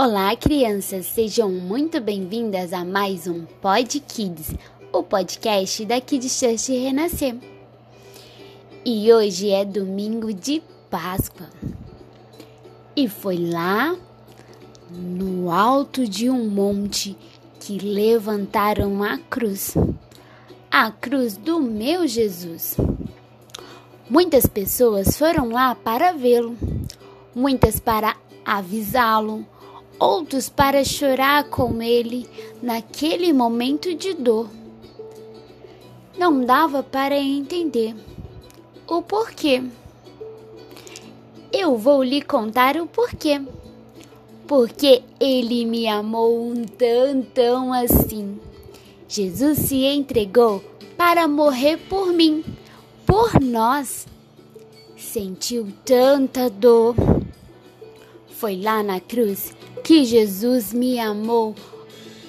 Olá, crianças! Sejam muito bem-vindas a mais um Pod Kids, o podcast da Kids Church Renascer. E hoje é domingo de Páscoa. E foi lá no alto de um monte que levantaram a cruz, a cruz do meu Jesus. Muitas pessoas foram lá para vê-lo, muitas para avisá-lo outros para chorar com ele naquele momento de dor. Não dava para entender o porquê. Eu vou lhe contar o porquê. Porque ele me amou um tantão assim. Jesus se entregou para morrer por mim, por nós. Sentiu tanta dor. Foi lá na cruz que Jesus me amou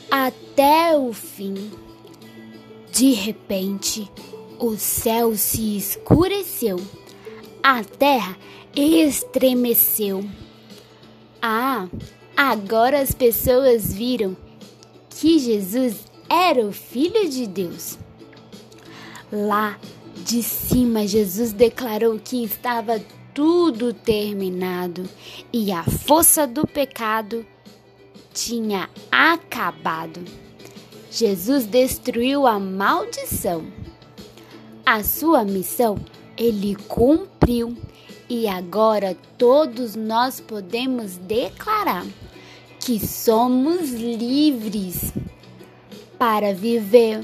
até o fim. De repente, o céu se escureceu, a terra estremeceu. Ah, agora as pessoas viram que Jesus era o Filho de Deus. Lá de cima, Jesus declarou que estava tudo terminado e a força do pecado tinha acabado. Jesus destruiu a maldição. A sua missão ele cumpriu e agora todos nós podemos declarar que somos livres para viver,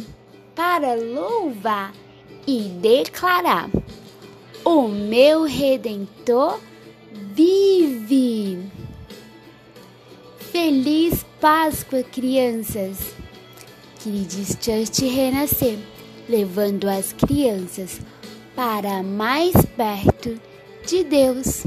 para louvar e declarar o meu redentor vive. Feliz Páscoa, crianças! Kids Church Renascer, levando as crianças para mais perto de Deus.